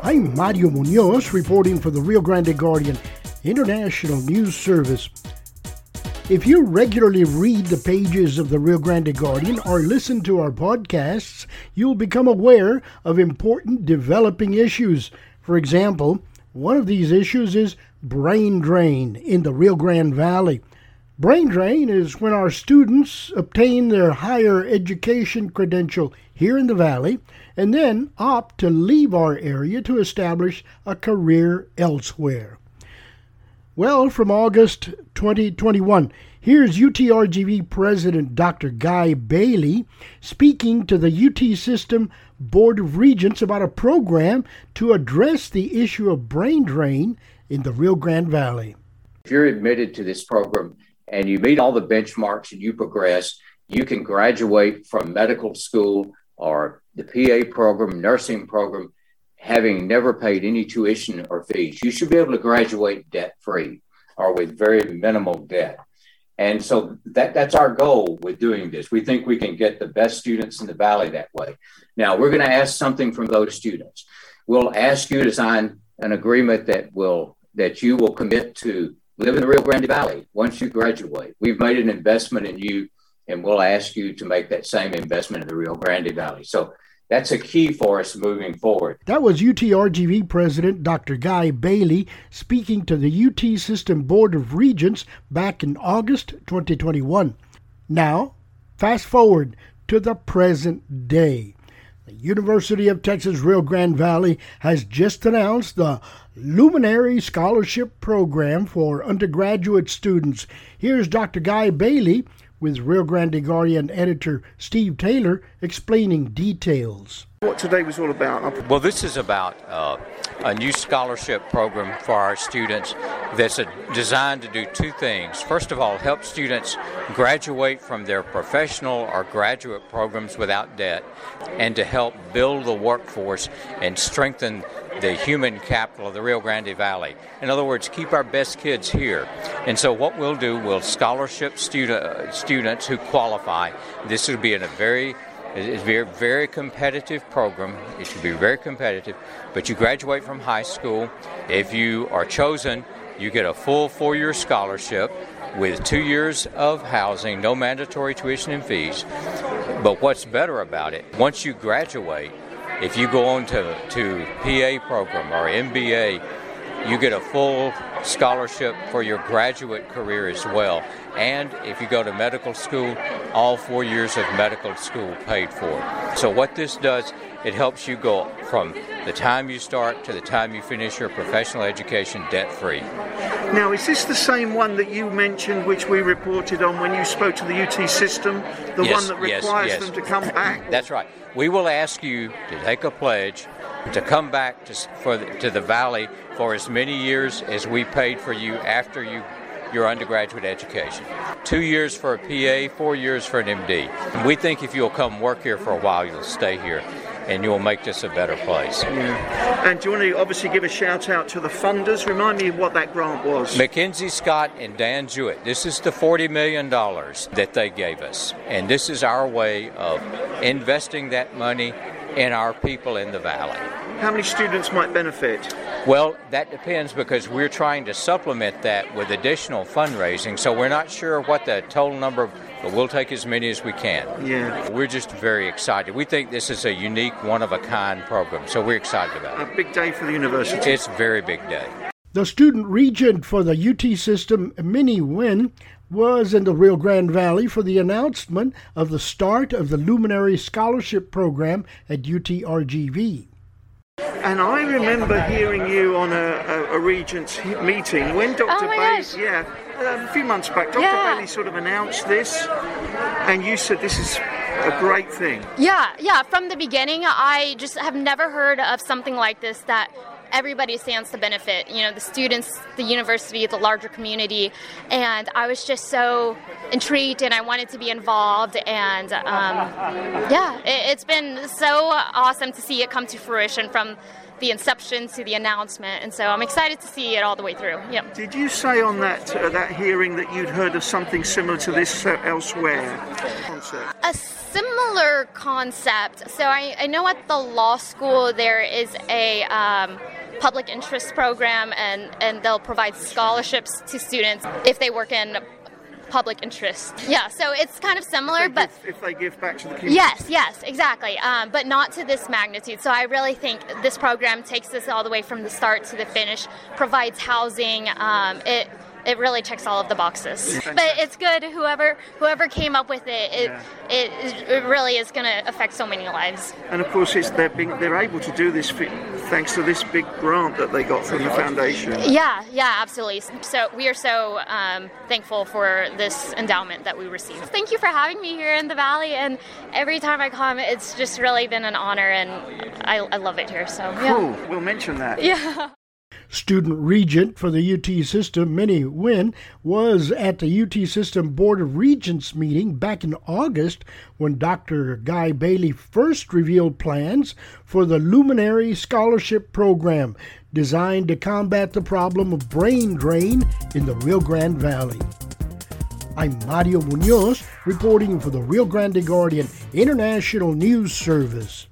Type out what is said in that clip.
I'm Mario Munoz reporting for the Rio Grande Guardian International News Service. If you regularly read the pages of the Rio Grande Guardian or listen to our podcasts, you'll become aware of important developing issues. For example, one of these issues is brain drain in the Rio Grande Valley. Brain drain is when our students obtain their higher education credential here in the Valley and then opt to leave our area to establish a career elsewhere. Well, from August 2021, here's UTRGV President Dr. Guy Bailey speaking to the UT System Board of Regents about a program to address the issue of brain drain in the Rio Grande Valley. If you're admitted to this program, and you meet all the benchmarks and you progress, you can graduate from medical school or the PA program, nursing program, having never paid any tuition or fees. You should be able to graduate debt free or with very minimal debt. And so that, that's our goal with doing this. We think we can get the best students in the valley that way. Now, we're going to ask something from those students. We'll ask you to sign an agreement that will that you will commit to live in the Rio Grande Valley once you graduate. We've made an investment in you, and we'll ask you to make that same investment in the Rio Grande Valley. So that's a key for us moving forward. That was UTRGV President Dr. Guy Bailey speaking to the UT System Board of Regents back in August 2021. Now, fast forward to the present day. The University of Texas Rio Grande Valley has just announced the Luminary Scholarship Program for undergraduate students. Here's Dr. Guy Bailey with Rio Grande Guardian editor Steve Taylor explaining details. What today was all about? Well, this is about uh, a new scholarship program for our students that's a, designed to do two things. First of all, help students graduate from their professional or graduate programs without debt, and to help build the workforce and strengthen the human capital of the Rio Grande Valley. In other words, keep our best kids here. And so, what we'll do, we'll scholarship student, uh, students who qualify. This will be in a very it's a very, competitive program. It should be very competitive. But you graduate from high school. If you are chosen, you get a full four year scholarship with two years of housing, no mandatory tuition and fees. But what's better about it, once you graduate, if you go on to, to PA program or MBA, you get a full scholarship for your graduate career as well. And if you go to medical school, all four years of medical school paid for. So, what this does, it helps you go from the time you start to the time you finish your professional education debt free. Now, is this the same one that you mentioned, which we reported on when you spoke to the UT system? The yes, one that requires yes, yes. them to come back? That's right. We will ask you to take a pledge to come back to, for the, to the valley for as many years as we paid for you after you your undergraduate education. Two years for a PA, four years for an MD. And we think if you'll come work here for a while, you'll stay here and you'll make this a better place. Yeah. And do you want to obviously give a shout out to the funders? Remind me what that grant was. Mackenzie Scott and Dan Jewett. This is the $40 million that they gave us. And this is our way of investing that money in our people in the valley. How many students might benefit? Well, that depends because we're trying to supplement that with additional fundraising. So we're not sure what the total number, of but we'll take as many as we can. Yeah. We're just very excited. We think this is a unique, one of a kind program. So we're excited about it. A big day for the university. It's a very big day. The student regent for the UT system, Minnie Nguyen, was in the Rio Grande Valley for the announcement of the start of the Luminary Scholarship Program at UTRGV. And I remember hearing you on a, a, a Regents meeting when Dr. Oh Bailey, yeah, um, a few months back, Dr. Yeah. Bailey sort of announced this, and you said this is a great thing. Yeah, yeah. From the beginning, I just have never heard of something like this that everybody stands to benefit. You know, the students, the university, the larger community, and I was just so intrigued, and I wanted to be involved. And um, yeah, it, it's been so awesome to see it come to fruition from the inception to the announcement, and so I'm excited to see it all the way through. Yep. Did you say on that uh, that hearing that you'd heard of something similar to this uh, elsewhere? A similar concept. So I, I, know at the law school there is a um, public interest program, and and they'll provide scholarships to students if they work in public interest. Yeah, so it's kind of similar, if but give, if they give back to the community. Yes, yes, exactly, um, but not to this magnitude. So I really think this program takes this all the way from the start to the finish, provides housing. Um, it it really checks all of the boxes. But it's good. Whoever whoever came up with it, it yeah. it, it, really is going to affect so many lives. And of course, it's they're being, they're able to do this thanks to this big grant that they got from the foundation. Yeah, yeah, absolutely. So we are so um, thankful for this endowment that we received. Thank you for having me here in the valley. And every time I come, it's just really been an honor, and I, I love it here. So yeah. cool. We'll mention that. Yeah. Student regent for the UT system, Minnie Nguyen, was at the UT system Board of Regents meeting back in August when Dr. Guy Bailey first revealed plans for the Luminary Scholarship Program designed to combat the problem of brain drain in the Rio Grande Valley. I'm Mario Munoz reporting for the Rio Grande Guardian International News Service.